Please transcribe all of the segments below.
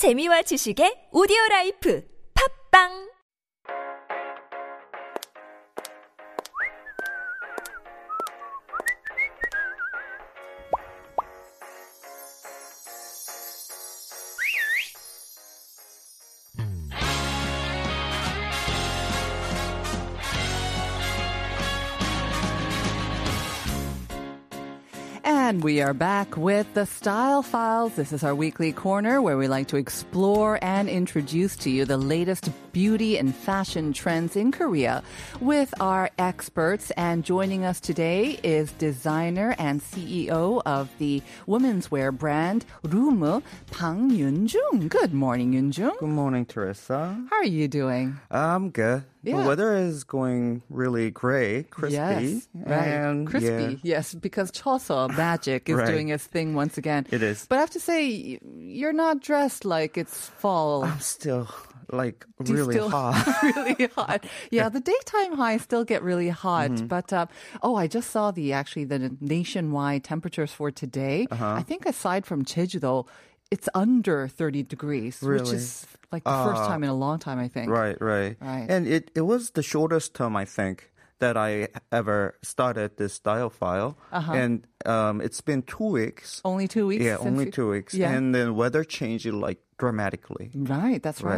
재미와 지식의 오디오 라이프. 팝빵 And we are back with the Style Files. This is our weekly corner where we like to explore and introduce to you the latest beauty and fashion trends in Korea with our experts. And joining us today is designer and CEO of the women's wear brand Rumu, Pang Yunjung. Good morning, Yunjung. Good morning, Teresa. How are you doing? I'm good. Yeah. The weather is going really gray, crispy. Yes, right. And Crispy, yeah, yes, because Cheoseo magic is Right. doing its thing once again. It is. But I have to say, you're not dressed like it's fall. I'm still like Do really hot. really hot. Yeah, the daytime highs still get really hot. Mm-hmm. But uh, oh, I just saw the actually the nationwide temperatures for today. Uh-huh. I think aside from Jeju-do, it's under 30 degrees, which is like the first Ah. time in a long time, I think. right, right, Right. And it, it was the shortest term, I think, that I ever started this style file. Uh-huh. And um, it's been two weeks. Only two weeks. yeah, only two weeks. Yeah. And then weather changed like dramatically. Right, that's right.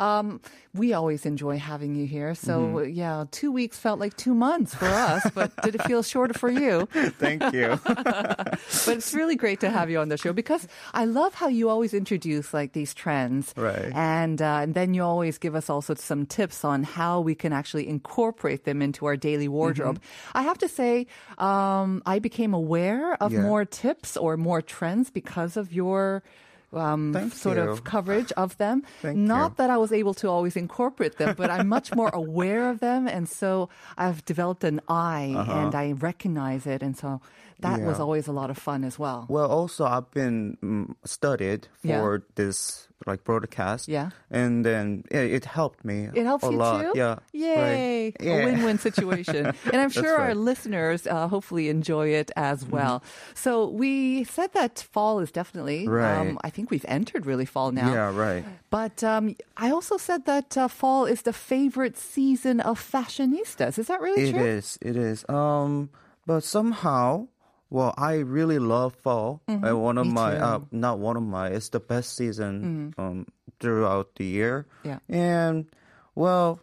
Right. Um, we always enjoy having you here. So, Mm-hmm. yeah, two weeks felt like two months for us, but did it feel shorter for you? Thank you. But it's really great to have you on the show because I love how you always introduce like these trends. Right. And, uh, and then you always give us also some tips on how we can actually incorporate them into our daily wardrobe. Mm-hmm. I have to say, um, I became aware of Yeah. more tips or more trends because of your um, sort you. of coverage of them. Thank Not you. that I was able to always incorporate them, but I'm much more aware of them. And so I've developed an eye and I recognize it. And so that was Uh-huh. Always a lot of fun as well. Well, also I've been mm, studied Yeah. for this like broadcast. Yeah. and then yeah, it helped me. It helps a you lot. too? Yeah. Yay. Right. Yeah. A win-win situation. and I'm sure our listeners uh, hopefully enjoy it as well. So we said that fall is definitely, Right. um, I think we've entered really fall now. Yeah, right. But um, I also said that uh, fall is the favorite season of fashionistas. Is that really It true? is. It is. Um, but somehow, well, I really love fall. Uh, one of Mm-hmm. Me my. Uh, not one of my, it's the best season um throughout the year. Yeah. and well,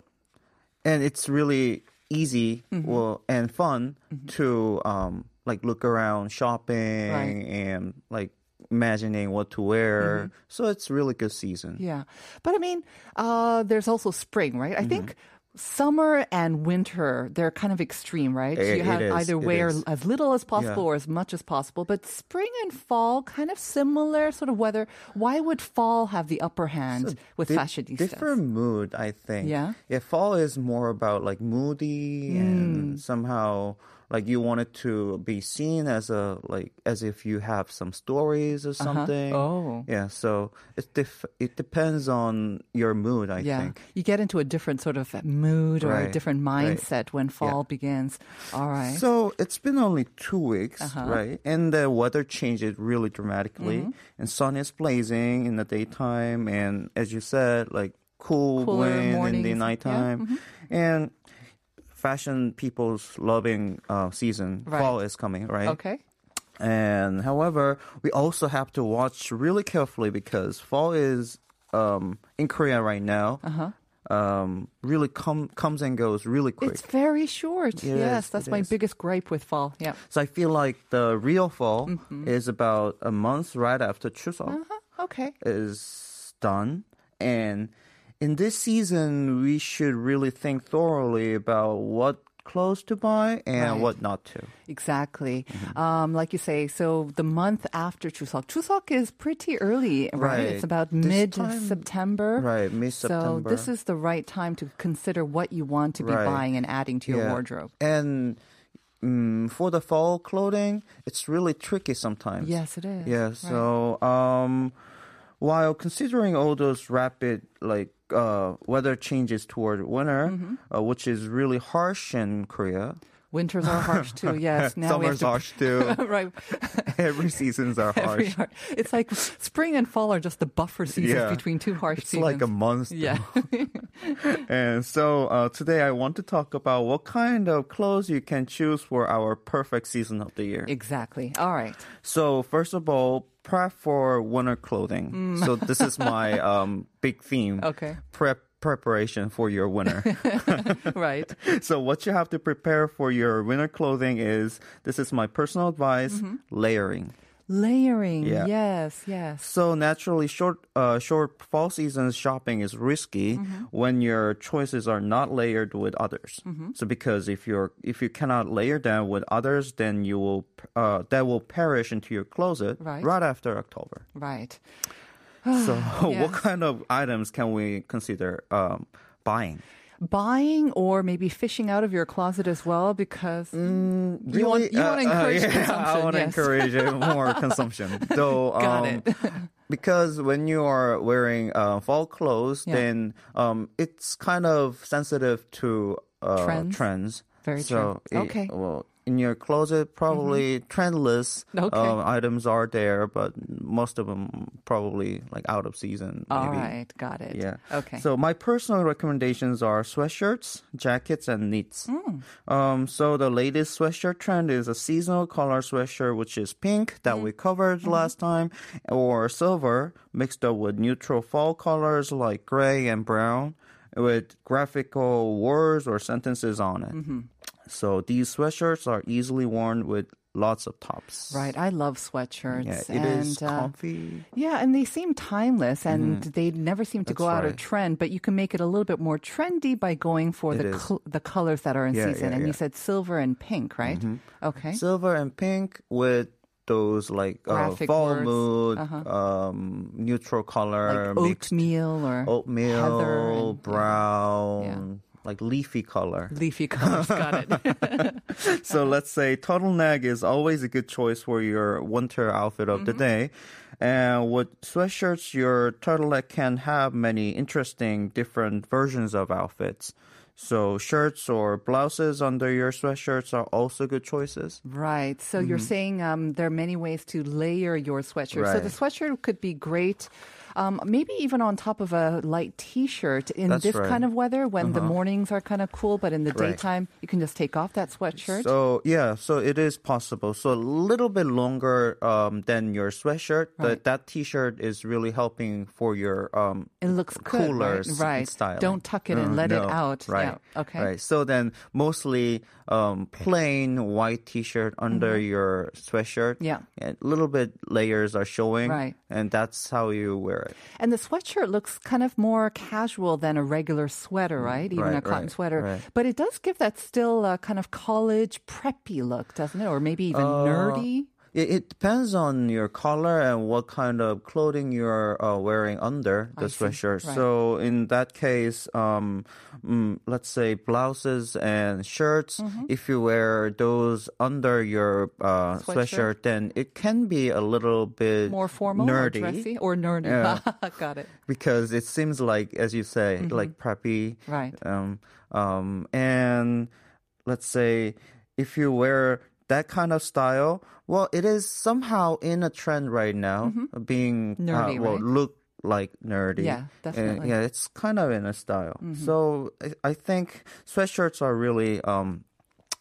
and it's really easy, Mm-hmm. well, and fun to um like look around shopping Right. and like imagining what to wear. So it's really good season. Mm-hmm. Yeah. But I mean, uh, there's also spring, right? I think summer and winter, they're kind of extreme, right? It- you have is, either wear as little as possible Yeah. or as much as possible. But spring and fall, kind of similar sort of weather. Why would fall have the upper hand with Di- fashionistas? Different mood, I think. Yeah? Yeah, fall is more about like moody Hmm. and somehow like you want it to be seen as a like as if you have some stories or something. Oh. Yeah, so it def- it depends on your mood, I yeah, think. you get into a different sort of mood or a Right, different right. mindset when fall begins. All right. So it's been only two weeks, Uh-huh. right? And the weather changed really dramatically, Mm-hmm. and sun is blazing in the daytime, and as you said, like cool Cooler wind in the yeah, nighttime, and fashion people's loving uh, season, Right. fall is coming, right? okay. And however, we also have to watch really carefully because fall is um, in Korea right now. Uh-huh. Um, really com- comes and goes really quick. It's very short. It yes, is, that's my is. biggest gripe with fall. Yeah. So I feel like the real fall Mm-hmm. is about a month right after Chuseok Uh-huh. Okay. is done. And in this season, we should really think thoroughly about what clothes to buy and Right. what not to. Exactly. Mm-hmm. Um, like you say, so the month after Chuseok, Chuseok is pretty early, right? Right. It's about mid September. Right, So mid-September. So this is the right time to consider what you want to be Right. buying and adding to your Yeah. wardrobe. And mm, for the fall clothing, it's really tricky sometimes. Yes, it is. Yeah. So, um, while considering all those rapid like uh, weather changes toward winter, Mm-hmm. uh, which is really harsh in Korea, Winters are harsh too. Yes. Now Summers to harsh too. right. Every seasons are Every harsh. har- It's like spring and fall are just the buffer seasons Yeah. between two harsh It's seasons. like a monster. yeah. And so uh, today I want to talk about what kind of clothes you can choose for our perfect season of the year. exactly. All right. So first of all, prep for winter clothing. So this is my um, big theme. Mm. Okay. Prep preparation for your winter. Right. so what you have to prepare for your winter clothing is this is my personal advice, Mm-hmm. layering. Layering. Yeah. Yes. Yes. So naturally, short uh, short fall season shopping is risky Mm-hmm. when your choices are not layered with others. Mm-hmm. So because if you're if you cannot layer them with others, then you will uh, that will perish into your closet Right. after October. Right. So Yes. what kind of items can we consider um, buying? Buying or maybe fishing out of your closet as well because you want, you want to Uh, uh, encourage yeah, consumption. I want to encourage uh, more consumption. So, Got um, it. because when you are wearing uh, fall clothes, Yeah. then um, it's kind of sensitive to uh, Trends? Very so true. it- Okay. Well, in your closet, probably trendless Okay. um, items are there, but most of them probably like out of season. All maybe. right. Got it. Yeah. Okay. So my personal recommendations are sweatshirts, jackets, and knits. Hmm. Um, so the latest sweatshirt trend is a seasonal color sweatshirt, which is pink that Hmm. we covered Mm-hmm. last time, or silver mixed up with neutral fall colors like gray and brown with graphical words or sentences on it. Mm-hmm. So these sweatshirts are easily worn with lots of tops. Right. I love sweatshirts. Yeah, it and, is uh, comfy. Yeah, and they seem timeless and they never seem to go That's out of trend, but you can make it a little bit more trendy by going for It the col- the colors that are in Yeah, season. yeah, and you. Mm-hmm. said silver and pink, right? Okay. silver and pink with those like uh, fall words. mood, Uh-huh. um, neutral color, like oatmeal or oatmeal, heather and- brown, like leafy color. leafy colors. Got it. so let's say turtleneck is always a good choice for your winter outfit of Mm-hmm. the day. And with sweatshirts, your turtleneck can have many interesting different versions of outfits. So shirts or blouses under your sweatshirts are also good choices. Right. So you're saying um, there are many ways to layer your sweatshirt. So the Mm-hmm. Sweatshirt could be great. Um, maybe even on top of a light T-shirt in That's this right. kind of weather when the mornings are kind of cool, but in the Right. daytime you can just take off that sweatshirt. So yeah, so it is possible. So a little bit longer um, than your sweatshirt. Right. That that t-shirt is really helping for your um, It looks cooler right? Right. style. Don't tuck it and let it out. Right. Yeah. Okay. Right. So then mostly um, plain white t-shirt under your sweatshirt. Mm-hmm. Yeah. And a little bit layers are showing. Right. And that's how you wear it. And the sweatshirt looks kind of more casual than a regular sweater, right? Even right, a cotton right, sweater. right. But it does give that still uh, kind of college preppy look, doesn't it? Or maybe even Uh, nerdy. It, it depends on your color and what kind of clothing you're uh, wearing under the I sweatshirt. Right. So in that case, um, mm, let's say blouses and shirts. Mm-hmm. If you wear those under your uh, Sweatshirt. sweatshirt, then it can be a little bit More formal nerdy. or dressy or nerdy. Yeah. Got it. because it seems like, as you say, like preppy. Mm-hmm. Right. Um, um, and let's say if you wear that kind of style, well, it is somehow in a trend right now, being Mm-hmm. Nerdy, uh, well, right? look like nerdy. Yeah, definitely. Mm-hmm. yeah, it's kind of in a style. So I, I think sweatshirts are really um,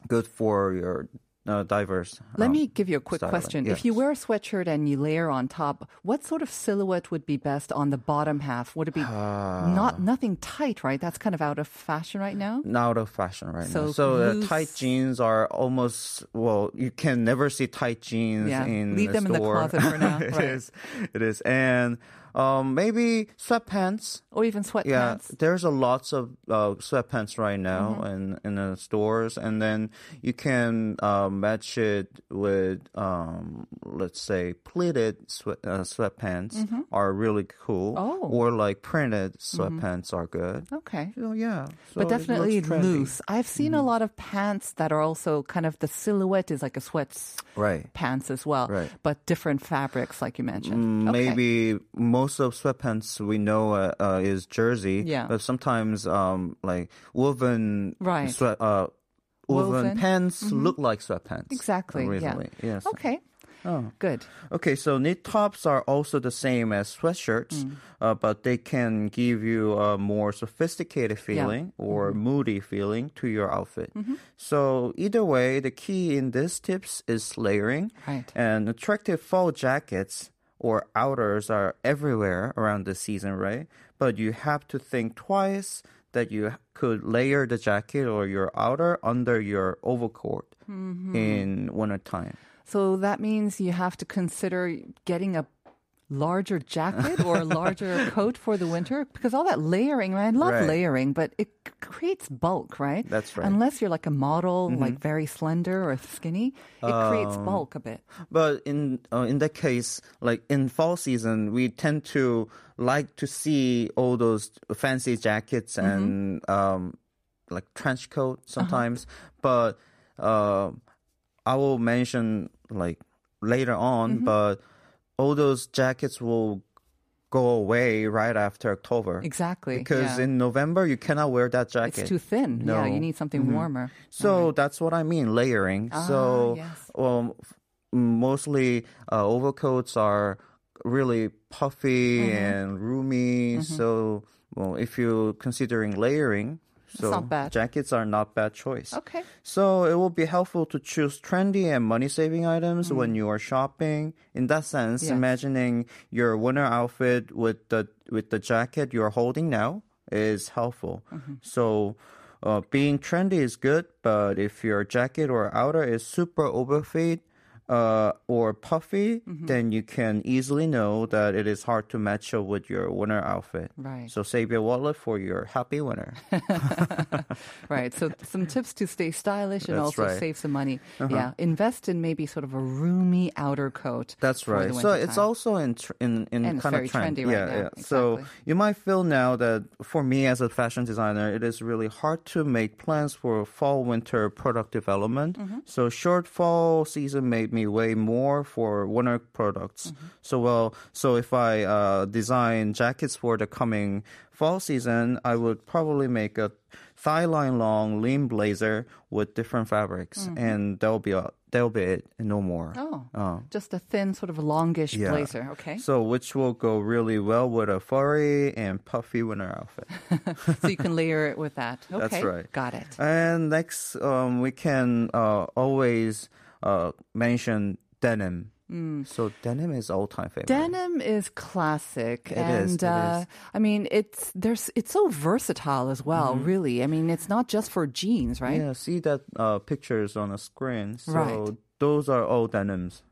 good for your uh, diverse. Let um, me give you a quick question. If you wear a sweatshirt and you layer on top, what sort of silhouette would be best on the bottom half? Would it be not nothing tight, right? That's kind of out of fashion right now. Not out of fashion right So now. So uh, tight jeans are almost well, you can never see tight jeans Yeah, in leave them in the store. closet for now, It right. is, it is, and um, maybe sweatpants. Or even sweatpants. Yeah, there's a lots of uh, sweatpants right now Mm-hmm. in in the stores, and then you can uh, match it with um, let's say pleated sweat, uh, sweatpants are really cool, Mm-hmm. Oh. or like printed sweatpants are good. Okay. So yeah, so But definitely. Mm-hmm. loose. I've seen a lot of pants that are also kind of the silhouette is like a sweats Right. pants as well, Right. but different fabrics, like you mentioned. Mm, Okay. Maybe most of sweatpants we know uh, uh, is jersey. Yeah. But sometimes um, like woven Right. sweat, uh, woven, Woven. pants look like sweatpants. Exactly. Originally. Yeah. Yes. Okay. Oh. Good. Okay, so knit tops are also the same as sweatshirts, Mm. uh, but they can give you a more sophisticated feeling or Mm-hmm. moody feeling to your outfit. So either way, the key in these tips is layering. Right. And attractive fall jackets or outers are everywhere around the season, right? But you have to think twice that you could layer the jacket or your outer under your overcoat Mm-hmm. in wintertime. So that means you have to consider getting a larger jacket or a larger coat for the winter because all that layering, right? I love Right. layering, but it c- creates bulk, right? That's right. Mm-hmm. Unless you're like a model, like very slender or skinny, it creates Um, bulk a bit. But in uh, in that case, like in fall season, we tend to like to see all those fancy jackets Mm-hmm. and um, like trench coat Uh-huh. sometimes. But uh, I will mention like later on. Mm-hmm. But all those jackets will go away right after October. Exactly. Because yeah. in November you cannot wear that jacket. it's too thin. Yeah, No. Mm-hmm. you need something warmer. So that's what I mean, layering. so, yes. um, mostly uh, overcoats are really puffy Mm-hmm. and roomy. So, well, if you're considering layering, so not bad. jackets are not bad choice. Okay. So it will be helpful to choose trendy and money saving items Mm. when you are shopping. In that sense, Yes. imagining your winter outfit with the with the jacket you're holding now is helpful. Mm-hmm. So uh, being trendy is good, but if your jacket or outer is super overfit uh, or puffy, Mm-hmm. then you can easily know that it is hard to match up with your winter outfit. Right. So save your wallet for your happy winter. Right. So some tips to stay stylish and That's also right. Uh-huh. save some money. Yeah. Invest in maybe sort of a roomy outer coat. That's right. So it's also in tr- in in And kind very of trend. trendy right yeah, now. yeah. So you might feel now that for me as a fashion designer, it is really hard to make plans for fall winter product development. Mm-hmm. So short fall season made me way more for winter products. Mm-hmm. So well, so if I uh, design jackets for the coming fall season, I would probably make a thigh line long lean blazer with different fabrics, and that'll be a, that'll be it, and no more. Mm-hmm. Oh. Uh, Just a thin, sort of longish Yeah. blazer. Okay. so, which will go really well with a furry and puffy winter outfit. so you can layer it with that. Okay. That's right. Got it. and next, um, we can uh, always uh, mention denim. So denim is all time favorite. Mm. Denim is classic, It and is, uh, is. I mean, it's there's it's so versatile as well. Really, I mean, it's not just for jeans, right? Mm-hmm. Yeah, see that uh, pictures on the screen. So Right. Those are all denims.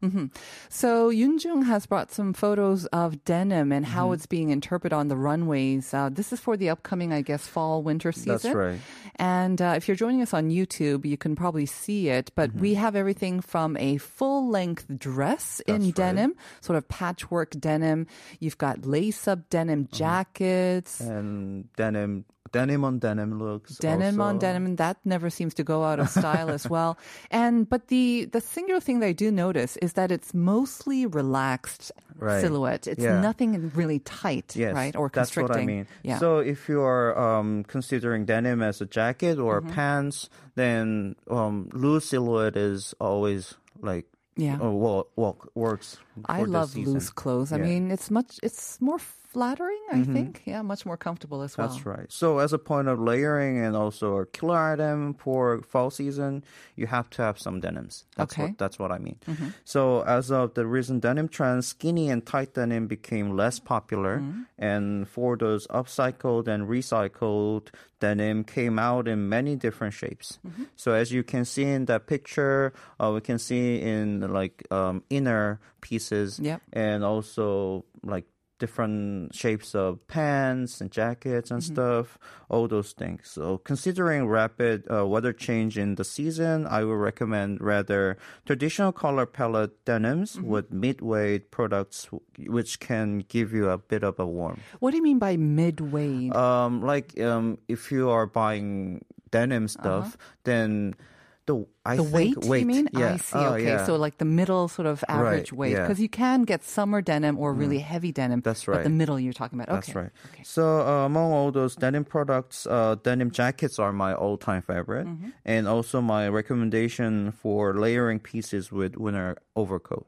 So Yun Yunjung has brought some photos of denim and Mm-hmm. how it's being interpreted on the runways. Uh, this is for the upcoming, I guess, fall winter season. That's right. And uh, if you're joining us on YouTube, you can probably see it. But we Mm-hmm. have everything from a full length dress in right. denim, sort of patchwork denim. You've got lace up denim Uh-huh. jackets. And denim, denim on denim looks. Denim on also. denim, that never seems to go out of style as well. And but the the singular thing that I do notice is that it's mostly relaxed Right. silhouette. It's Yeah. nothing really tight, Yes, right? Or constricting that's what I mean. Yeah. So if you are um, considering denim as a jacket or Mm-hmm. pants, then um, loose silhouette is always like Yeah. uh, wo- wo- works. I love loose clothes. I Yeah. mean, it's much it's more flattering, I think. Yeah, much more comfortable as well. That's right. So as a point of layering and also a killer item for fall season, you have to have some denims. That's Okay. what that's what I mean. So as of the recent denim trend, skinny and tight denim became less popular, and for those upcycled and recycled denim came out in many different shapes. So as you can see in that picture, uh, we can see in like um, inner pieces Yep. and also like different shapes of pants and jackets and stuff, all those things. So considering rapid uh, weather change in the season, I would recommend rather traditional color palette denims with mid-weight products, which can give you a bit of a warm. What do you mean by midway? Um, like um, if you are buying denim stuff, then the I The weight, think weight. you mean? Yeah. I see. Oh, okay, yeah. so like the middle sort of average Right, weight, yeah. Mm. because you can get summer denim or really heavy denim. That's right. But the middle you're talking about. That's right. Okay. So uh, among all those denim products, uh, denim jackets are my all-time favorite, Mm-hmm. and also my recommendation for layering pieces with winter overcoat.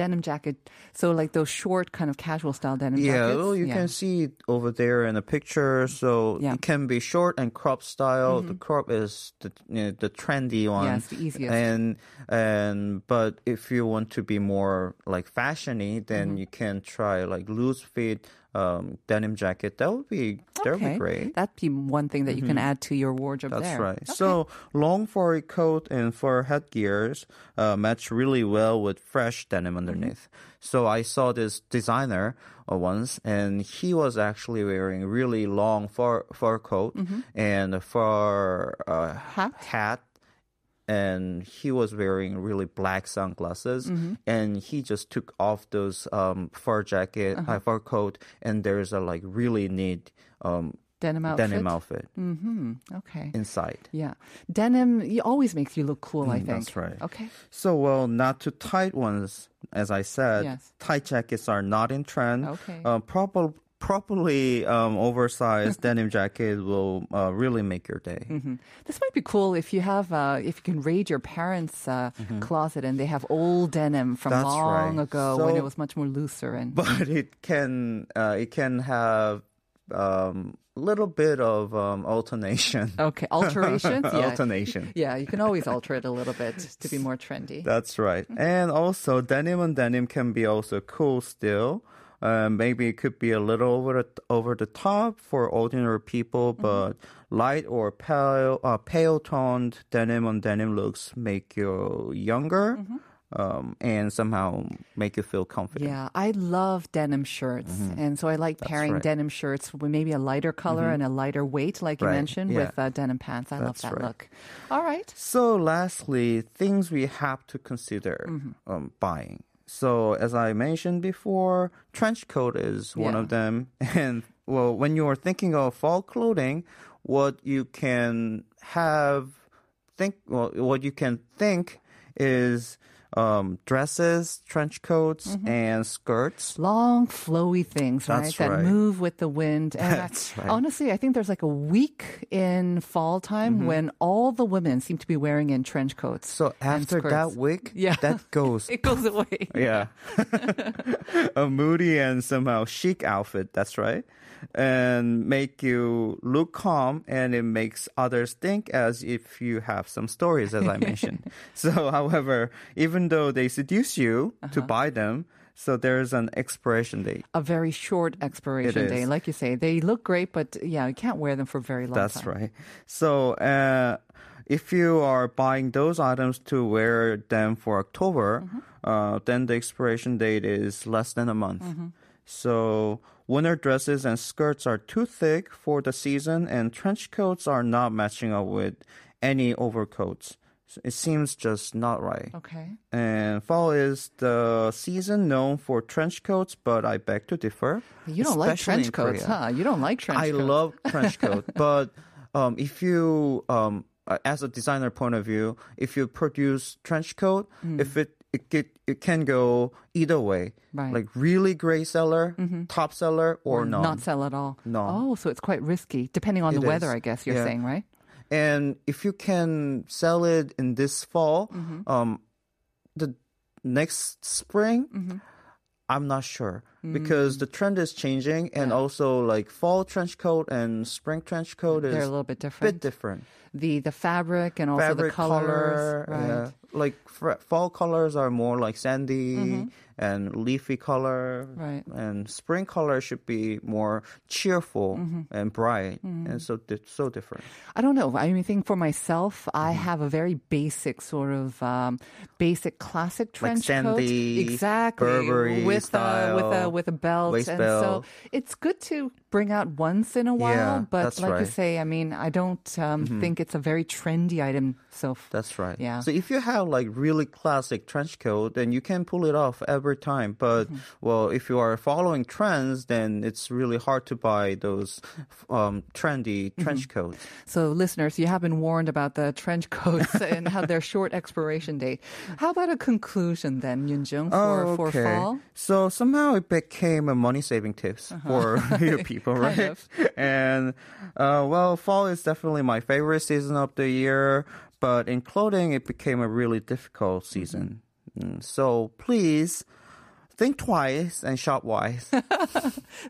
Denim jacket. So like those short kind of casual style denim Yeah, jackets. well, you Yeah. can see it over there in the picture. So Yeah. Mm-hmm. it can be short and crop style. The crop is the you know, the trendy one. It's the easiest. And and but if you want to be more like fashiony, then Mm-hmm. you can try like loose fit um, denim jacket. That would be that would be great. Mm-hmm. That'd be one thing that you can add to your wardrobe That's there. right. Okay. So long furry coat and fur headgears uh, match really well with fresh denim Mm-hmm. underneath. So I saw this designer uh, once, and he was actually wearing really long fur fur coat and a fur uh, Mm-hmm. Hat? hat. And he was wearing really black sunglasses, Mm-hmm. and he just took off those um, fur jacket, Uh-huh. uh fur coat, and there's a like really neat um, denim outfit. denim outfit Mm-hmm. Okay. inside. Yeah. Denim always makes you look cool, I Mm, think. that's right. Okay. So, well, not too tight ones, as I said. Yes. Tight jackets are not in trend. Okay. Uh, proper, properly um, oversized denim jacket will uh, really make your day. Mm-hmm. This might be cool if you have, uh, if you can raid your parents' uh, closet and they have old denim from Mm-hmm. That's long right. ago when it was much more looser and But it can, uh, it can have um, little bit of um, alternation. okay alterations. yeah. alternation. Yeah, you can always alter it a little bit to be more trendy. That's right. Mm-hmm. And also, denim on denim can be also cool still. Uh, maybe it could be a little over the, over the top for ordinary people, Mm-hmm. but light or pale uh, pale toned denim on denim looks make you younger. Um, and somehow make you feel confident. Mm-hmm. Yeah, I love denim shirts, and so I like pairing right. denim shirts with maybe a lighter color and a lighter weight, like you mentioned, yeah. with uh, denim pants. I love that right. look. All right. So, lastly, things we have to consider Mm-hmm. um, buying. So, as I mentioned before, trench coat is one Yeah. of them. And well, when you are thinking of fall clothing, what you can have think, well, what you can think is um, dresses, trench coats, Mm-hmm. and skirts. Long, flowy things, right? That move with the wind. And I- That's right. Honestly, I think there's like a week in fall time Mm-hmm. when all the women seem to be wearing in trench coats. So after that week, Yeah. that goes it goes away. Yeah. a moody and somehow chic outfit, that's right. And make you look calm and it makes others think as if you have some stories, as I mentioned. so, however, even though they seduce you Uh-huh. to buy them, so there's an expiration date. A very short expiration date. like you say. They look great, but yeah, you can't wear them for very long That's time. right. So, uh, if you are buying those items to wear them for October, Mm-hmm. uh, then the expiration date is less than a month. So, winter dresses and skirts are too thick for the season, and trench coats are not matching up with any overcoats. It seems just not right. Okay. And fall is the season known for trench coats, but I beg to differ. You don't like trench coats, huh? You don't like trench I coats. I love trench coat, but um, if you, um, as a designer point of view, if you produce trench coat, if it it, get, it can go either way. Right. Mm-hmm. like really great seller, top seller, or, no. not sell at all. No. Oh, so it's quite risky, depending on It the weather, is. I guess you're Yeah. saying, right? And if you can sell it in this fall, Mm-hmm. um, the next spring, Mm-hmm. I'm not sure because the trend is changing, and also like fall trench coat and spring trench coat is They're a little bit different. bit different. The the fabric and also Fabric the colors, color, right? yeah. like fr- fall colors are more like sandy Mm-hmm. and leafy color, Right. And spring color should be more cheerful Mm-hmm. and bright, and so di- so different. I don't know. I mean, think for myself, I Mm-hmm. have a very basic sort of um, basic classic trench coat. sandy, exactly Burberry with uh, with a style. style with a belt. Waist and so it's good to bring out once in a while. Yeah, but like you right. Mm-hmm. say, I mean, I don't um, think it's a very trendy item. So That's right. Yeah. So if you have like really classic trench coat, then you can pull it off every time. But Mm-hmm. well, if you are following trends, then it's really hard to buy those um, trendy Mm-hmm. trench coats. So, listeners, you have been warned about the trench coats and how their short expiration date. How about a conclusion then, Yunjung, for, oh, for okay. fall? So somehow it became a money saving tips for you people, Uh-huh. Kind right? of. And uh, well, fall is definitely my favorite season of the year, but in clothing, it became a really difficult season. Mm, So please think twice and shop wise.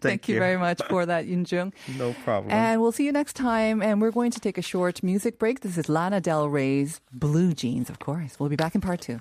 Thank, you. very much for that, Yunjung. No problem. And we'll see you next time. And we're going to take a short music break. This is Lana Del Rey's Blue Jeans, of course. We'll be back in part two.